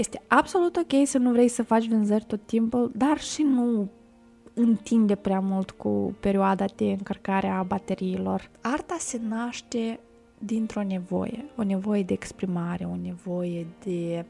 Este absolut ok să nu vrei să faci vânzări tot timpul, dar și nu întinde prea mult cu perioada de încărcare a bateriilor. Arta se naște dintr-o nevoie, o nevoie de exprimare, o nevoie de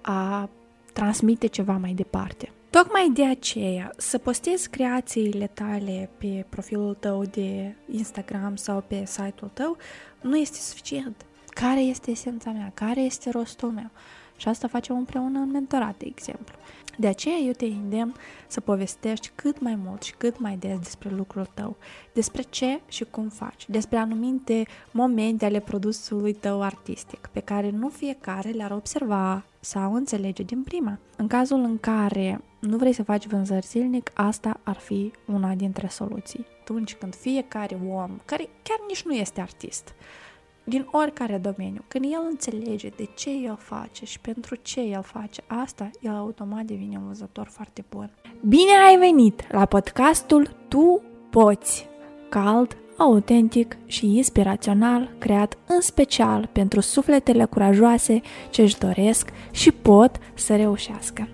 a transmite ceva mai departe. Tocmai de aceea, să postezi creațiile tale pe profilul tău de Instagram sau pe site-ul tău nu este suficient. Care este esența mea? Care este rostul meu? Și asta facem împreună în mentorat, de exemplu. De aceea eu te îndemn să povestești cât mai mult și cât mai des despre lucrul tău, despre ce și cum faci, despre anumite momente ale produsului tău artistic, pe care nu fiecare le-ar observa sau înțelege din prima. În cazul în care nu vrei să faci vânzări zilnic, asta ar fi una dintre soluții. Atunci când fiecare om, care chiar nici nu este artist, din oricare domeniu, când el înțelege de ce el face și pentru ce el face asta, el automat devine un văzător foarte bun. Bine ai venit la podcastul Tu Poți! Cald, autentic și inspirațional, creat în special pentru sufletele curajoase ce își doresc și pot să reușească.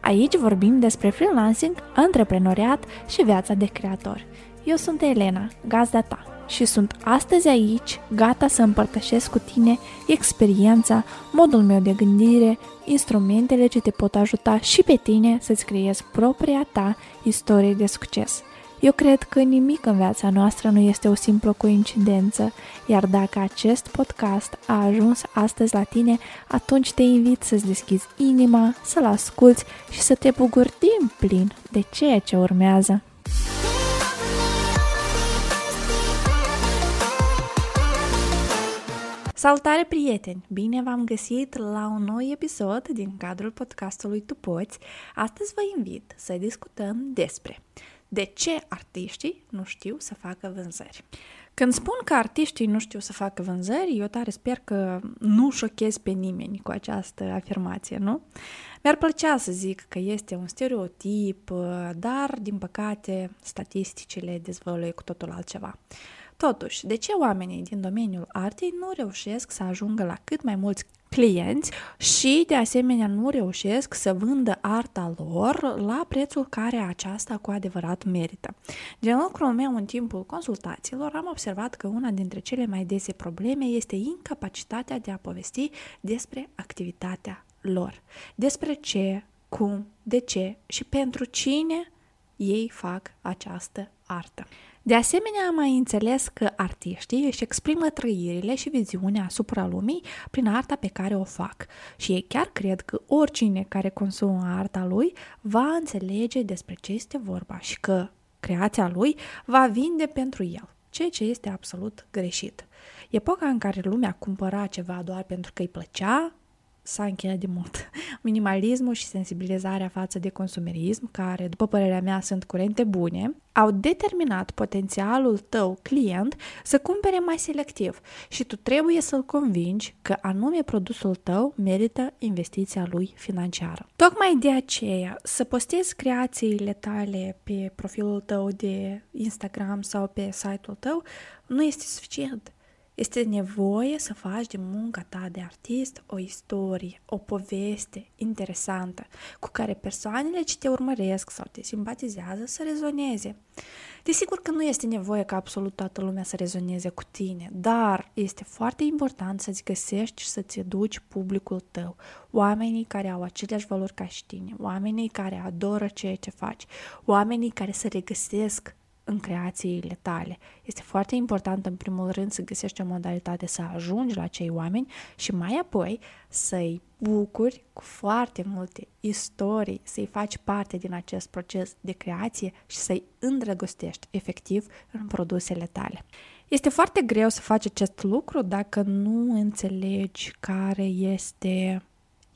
Aici vorbim despre freelancing, antreprenoriat și viața de creator. Eu sunt Elena, gazda ta și sunt astăzi aici, gata să împărtășesc cu tine experiența, modul meu de gândire, instrumentele ce te pot ajuta și pe tine să-ți creezi propria ta istorie de succes. Eu cred că nimic în viața noastră nu este o simplă coincidență, iar dacă acest podcast a ajuns astăzi la tine, atunci te invit să-ți deschizi inima, să-l asculți și să te bucuri din plin de ceea ce urmează. Salutare prieteni! Bine v-am găsit la un nou episod din cadrul podcastului Tu Poți. Astăzi vă invit să discutăm despre de ce artiștii nu știu să facă vânzări. Când spun că artiștii nu știu să facă vânzări, eu tare sper că nu șochez pe nimeni cu această afirmație, nu? Mi-ar plăcea să zic că este un stereotip, dar, din păcate, statisticile dezvăluie cu totul altceva. Totuși, de ce oamenii din domeniul artei nu reușesc să ajungă la cât mai mulți clienți și, de asemenea, nu reușesc să vândă arta lor la prețul care aceasta cu adevărat merită. Din lucrul meu în timpul consultațiilor am observat că una dintre cele mai dese probleme este incapacitatea de a povesti despre activitatea lor, despre ce, cum, de ce și pentru cine ei fac această artă. De asemenea, am mai înțeles că artiștii își exprimă trăirile și viziunea asupra lumii prin arta pe care o fac și ei chiar cred că oricine care consumă arta lui va înțelege despre ce este vorba și că creația lui va vinde pentru el, ceea ce este absolut greșit. Epoca în care lumea cumpăra ceva doar pentru că îi plăcea s-a încheiat de mult. Minimalismul și sensibilizarea față de consumerism, care, după părerea mea, sunt curente bune, au determinat potențialul tău client să cumpere mai selectiv și tu trebuie să-l convingi că anume produsul tău merită investiția lui financiară. Tocmai de aceea, să postezi creațiile tale pe profilul tău de Instagram sau pe site-ul tău nu este suficient. Este nevoie să faci din munca ta de artist o istorie, o poveste interesantă, cu care persoanele ce te urmăresc sau te simpatizează să rezoneze. Desigur că nu este nevoie ca absolut toată lumea să rezoneze cu tine, dar este foarte important să-ți găsești și să-ți duci publicul tău, oamenii care au aceleași valori ca și tine, oamenii care adoră ceea ce faci, oamenii care se regăsesc în creațiile tale. Este foarte important, în primul rând, să găsești o modalitate să ajungi la cei oameni și mai apoi să-i bucuri cu foarte multe istorii, să-i faci parte din acest proces de creație și să-i îndrăgostești efectiv în produsele tale. Este foarte greu să faci acest lucru dacă nu înțelegi care este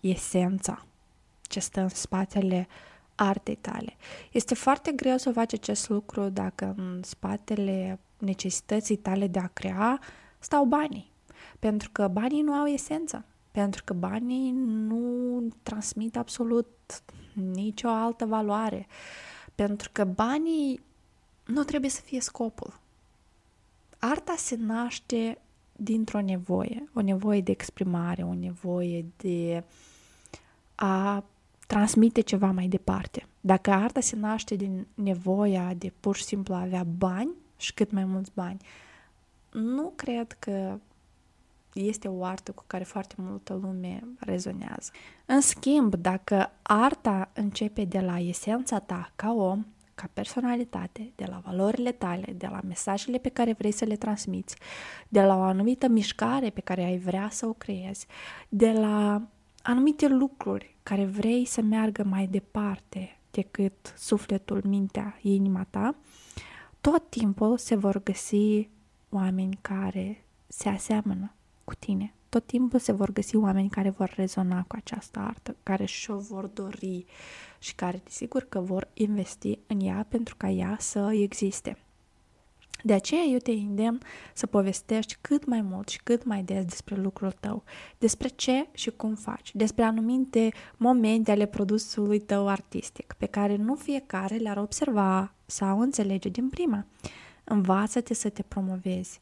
esența ce stă în spatele uh, artei tale. Este foarte greu să faci acest lucru dacă în spatele necesității tale de a crea stau banii. Pentru că banii nu au esență. Pentru că banii nu transmit absolut nicio altă valoare. Pentru că banii nu trebuie să fie scopul. Arta se naște dintr-o nevoie, o nevoie de exprimare, o nevoie de a transmite ceva mai departe. Dacă arta se naște din nevoia de pur și simplu a avea bani și cât mai mulți bani, nu cred că este o artă cu care foarte multă lume rezonează. În schimb, dacă arta începe de la esența ta ca om, ca personalitate, de la valorile tale, de la mesajele pe care vrei să le transmiți, de la o anumită mișcare pe care ai vrea să o creezi, de la anumite lucruri care vrei să meargă mai departe decât sufletul, mintea, inima ta, tot timpul se vor găsi oameni care se aseamănă cu tine. Tot timpul se vor găsi oameni care vor rezona cu această artă, care și-o vor dori și care, desigur, că vor investi în ea pentru ca ea să existe. De aceea eu te îndemn să povestești cât mai mult și cât mai des despre lucrul tău, despre ce și cum faci, despre anumite momente ale produsului tău artistic, pe care nu fiecare le-ar observa sau înțelege din prima. Învață-te să te promovezi,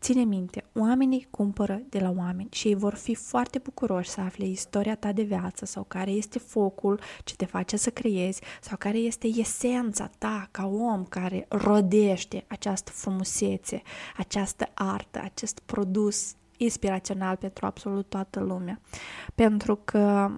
Ține minte, oamenii cumpără de la oameni și ei vor fi foarte bucuroși să afle istoria ta de viață sau care este focul ce te face să creezi sau care este esența ta ca om care rodește această frumusețe, această artă, acest produs inspirațional pentru absolut toată lumea. Pentru că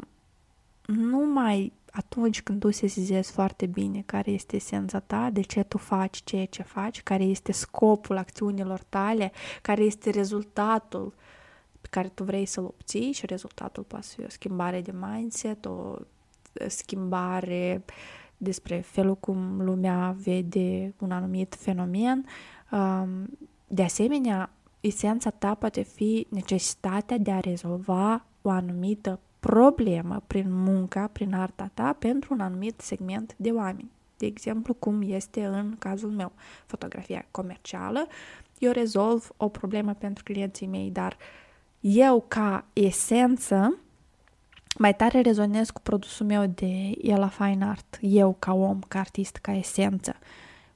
numai atunci când tu sesizezi foarte bine care este esența ta, de ce tu faci ceea ce faci, care este scopul acțiunilor tale, care este rezultatul pe care tu vrei să-l obții și rezultatul poate fi o schimbare de mindset, o schimbare despre felul cum lumea vede un anumit fenomen. Um, de asemenea, esența ta poate fi necesitatea de a rezolva o anumită problemă prin munca, prin arta ta pentru un anumit segment de oameni. De exemplu, cum este în cazul meu, fotografia comercială, eu rezolv o problemă pentru clienții mei, dar eu ca esență mai tare rezonez cu produsul meu de Ela Fine Art, eu ca om, ca artist, ca esență.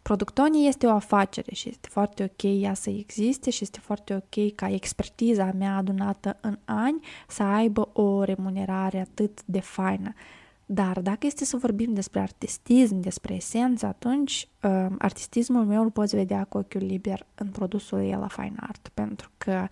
Productonii este o afacere și este foarte ok ea să existe și este foarte ok ca expertiza mea adunată în ani să aibă o remunerare atât de faină. Dar dacă este să vorbim despre artistism, despre esență, atunci uh, artistismul meu îl poți vedea cu ochiul liber în produsul la Fine Art, pentru că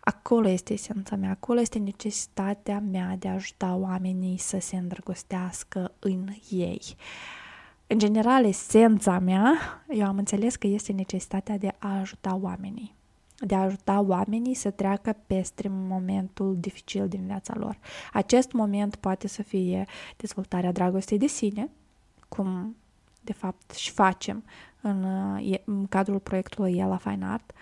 acolo este esența mea, acolo este necesitatea mea de a ajuta oamenii să se îndrăgostească în ei. Uh, în general, esența mea, eu am înțeles că este necesitatea de a ajuta oamenii, de a ajuta oamenii să treacă peste momentul dificil din viața lor. Acest moment poate să fie dezvoltarea dragostei de sine, cum de fapt și facem în, în cadrul proiectului Ela Fine Art,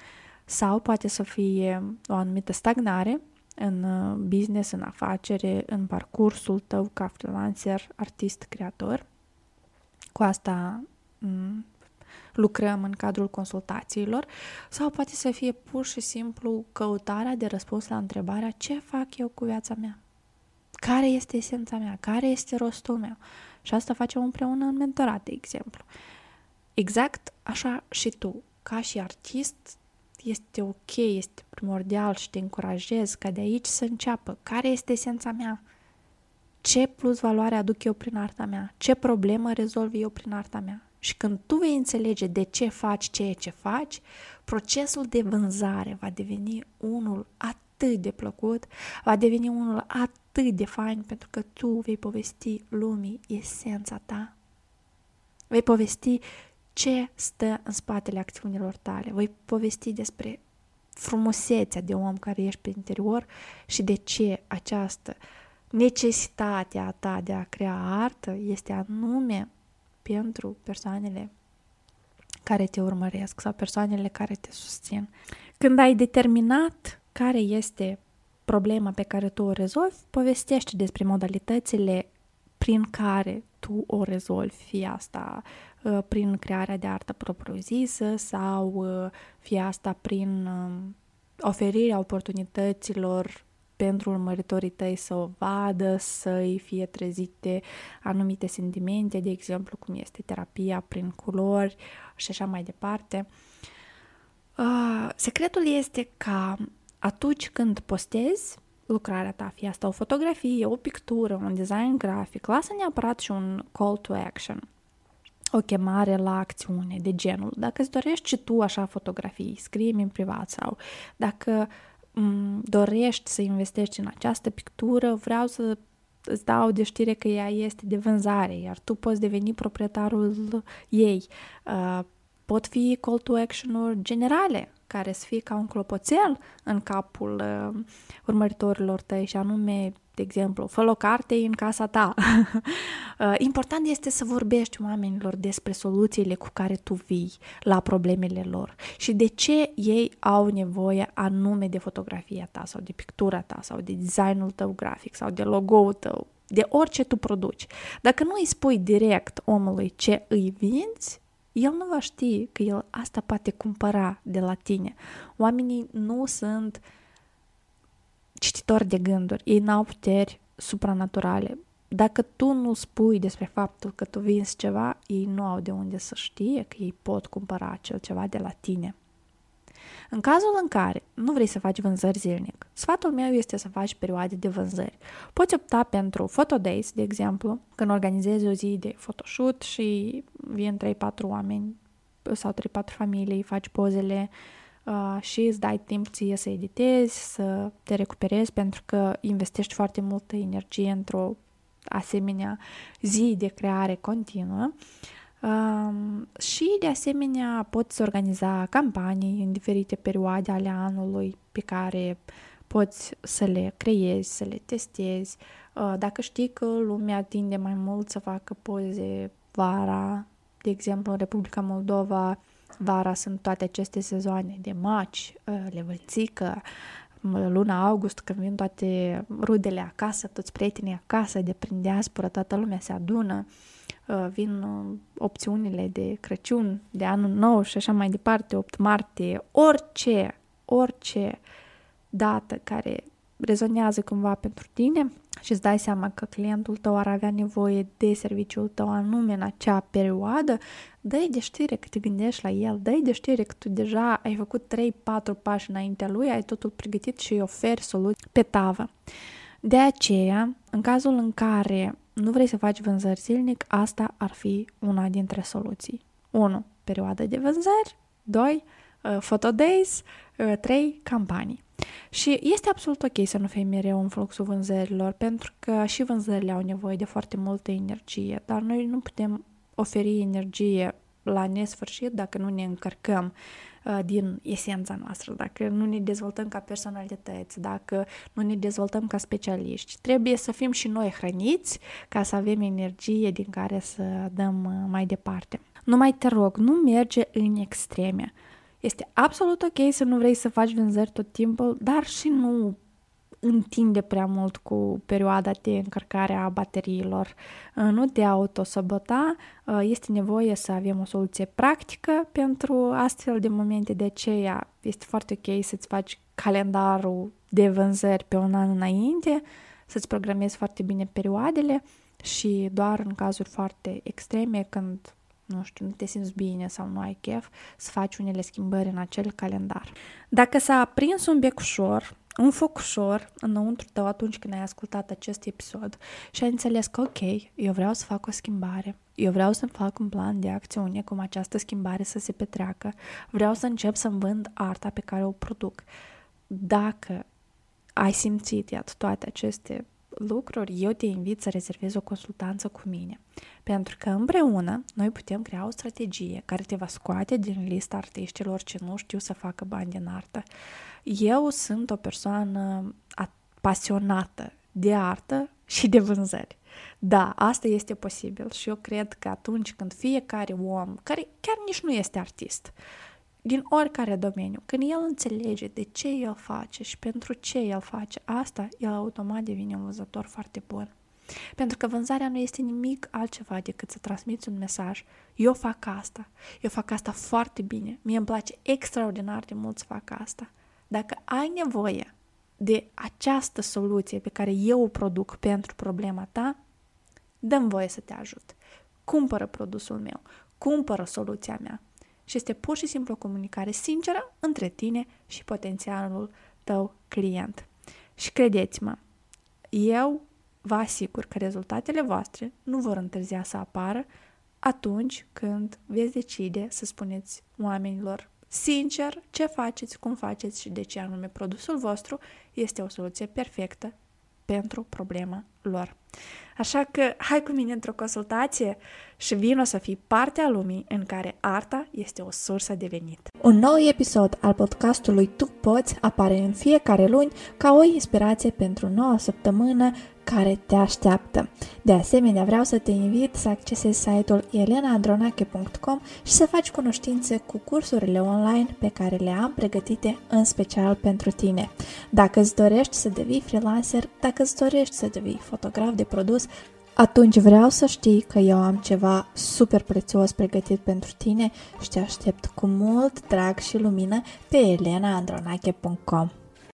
sau poate să fie o anumită stagnare în business, în afacere, în parcursul tău ca freelancer, artist, creator – cu asta lucrăm în cadrul consultațiilor sau poate să fie pur și simplu căutarea de răspuns la întrebarea ce fac eu cu viața mea? Care este esența mea? Care este rostul meu? Și asta facem împreună în mentorat, de exemplu. Exact așa și tu, ca și artist, este ok, este primordial și te încurajez ca de aici să înceapă. Care este esența mea? Ce plus valoare aduc eu prin arta mea, ce problemă rezolv eu prin arta mea. Și când tu vei înțelege de ce faci ceea ce faci, procesul de vânzare va deveni unul atât de plăcut, va deveni unul atât de fain pentru că tu vei povesti lumii esența ta. Vei povesti ce stă în spatele acțiunilor tale. Voi povesti despre frumusețea de om care ești pe interior și de ce această uh, necesitatea ta de a crea artă este anume pentru persoanele care te urmăresc sau persoanele care te susțin. Când ai determinat care este problema pe care tu o rezolvi, povestește despre modalitățile prin care tu o rezolvi, fie asta uh, prin crearea de artă propriu-zisă sau uh, fie asta prin um, oferirea oportunităților pentru urmăritorii tăi să o vadă, să-i fie trezite anumite sentimente, de exemplu cum este terapia prin culori și așa mai departe. Uh, secretul este ca atunci când postezi, lucrarea ta, fie asta o fotografie, o pictură, un design grafic, lasă neapărat și un call to action o chemare la acțiune de genul. Dacă îți dorești și tu așa fotografii, scrie-mi în privat sau dacă m- dorești să investești în această pictură, vreau să îți dau de știre că ea este de vânzare, iar tu poți deveni proprietarul ei. Uh, pot fi call to action-uri generale, care să fie ca un clopoțel în capul uh, urmăritorilor tăi și anume de exemplu, fă o carte în casa ta. Uh, important este să vorbești oamenilor despre soluțiile cu care tu vii la problemele lor și de ce ei au nevoie anume de fotografia ta sau de pictura ta sau de designul tău grafic sau de logo-ul tău, de orice tu produci. Dacă nu îi spui direct omului ce îi vinzi, el nu va ști că el asta poate cumpăra de la tine. Oamenii nu sunt uh, cititori de gânduri, ei n-au puteri supranaturale. Dacă tu nu spui despre faptul că tu vinzi ceva, ei nu au de unde să știe că ei pot cumpăra acel ceva de la tine. În cazul în care nu vrei să faci vânzări zilnic, sfatul meu este să faci perioade de vânzări. Poți opta pentru photo days, de exemplu, când organizezi o zi de photoshoot și vin 3-4 oameni sau 3-4 familii, faci pozele, uh, și îți dai timp ție să editezi, să te recuperezi pentru că investești foarte multă energie într-o asemenea zi de creare continuă. Um, și de asemenea poți organiza campanii în diferite perioade ale anului pe care poți să le creezi, să le testezi. Uh, dacă știi că lumea tinde mai mult să facă poze vara, de exemplu în Republica Moldova Vara sunt toate aceste sezoane de maci, ă, levățică, luna august, când vin toate rudele acasă, toți prietenii acasă, de prin diaspora, toată lumea se adună, ă, vin ă, opțiunile de Crăciun, de anul nou și așa mai departe, 8 martie, orice, orice dată care rezonează cumva pentru tine și îți dai seama că clientul tău ar avea nevoie de serviciul tău anume în acea perioadă, dă-i de știre că te gândești la el, dă-i de știre că tu deja ai făcut 3-4 pași înaintea lui, ai totul pregătit și îi oferi soluții pe tavă. De aceea, în cazul în care nu vrei să faci vânzări zilnic, asta ar fi una dintre soluții. 1. Perioadă de vânzări 2. Uh, photo days 3. Uh, campanii. Și este absolut ok să nu fii mereu în fluxul vânzărilor, pentru că și vânzările au nevoie de foarte multă energie, dar noi nu putem oferi energie la nesfârșit dacă nu ne încărcăm uh, din esența noastră, dacă nu ne dezvoltăm ca personalități, dacă nu ne dezvoltăm ca specialiști. Trebuie să fim și noi hrăniți ca să avem energie din care să dăm uh, mai departe. Numai te rog, nu merge în extreme. Este absolut ok să nu vrei să faci vânzări tot timpul, dar și nu întinde prea mult cu perioada de încărcare a bateriilor. Uh, nu te autosabota, uh, este nevoie să avem o soluție practică pentru astfel de momente, de aceea este foarte ok să-ți faci calendarul de vânzări pe un an înainte, să-ți programezi foarte bine perioadele și doar în cazuri foarte extreme, când nu știu, nu te simți bine sau nu ai chef, să faci unele schimbări în acel calendar. Dacă s-a aprins un bec ușor, un foc ușor înăuntru tău atunci când ai ascultat acest episod și ai înțeles că ok, eu vreau să fac o schimbare, eu vreau să fac un plan de acțiune cum această schimbare să se petreacă, vreau să încep să-mi vând arta pe care o produc. Dacă ai simțit, iată, toate aceste lucruri, eu te invit să rezervezi o consultanță cu mine. Pentru că împreună noi putem crea o strategie care te va scoate din lista artiștilor ce nu știu să facă bani din artă. Eu sunt o persoană pasionată de artă și de vânzări. Da, asta este posibil și eu cred că atunci când fiecare om, care chiar nici nu este artist, din oricare domeniu, când el înțelege de ce el face și pentru ce el face asta, el automat devine un vânzător foarte bun. Pentru că vânzarea nu este nimic altceva decât să transmiți un mesaj. Eu fac asta. Eu fac asta foarte bine. Mie îmi place extraordinar de mult să fac asta. Dacă ai nevoie de această soluție pe care eu o produc pentru problema ta, dăm voie să te ajut. Cumpără produsul meu, cumpără soluția mea. Și este pur și simplu o comunicare sinceră între tine și potențialul tău client. Și credeți-mă, eu vă asigur că rezultatele voastre nu vor întârzia să apară atunci când veți decide să spuneți oamenilor sincer ce faceți, cum faceți și de ce anume produsul vostru este o soluție perfectă pentru problema lor. Așa că hai cu mine într-o consultație și vino să fii parte a lumii în care arta este o sursă de venit. Un nou episod al podcastului Tu Poți apare în fiecare luni ca o inspirație pentru noua săptămână care te așteaptă. De asemenea, vreau să te invit să accesezi site-ul elenaandronache.com și să faci cunoștințe cu cursurile online pe care le am pregătite în special pentru tine. Dacă îți dorești să devii freelancer, dacă îți dorești să devii fotograf de produs, atunci vreau să știi că eu am ceva super prețios pregătit pentru tine și te aștept cu mult drag și lumină pe elenaandronache.com.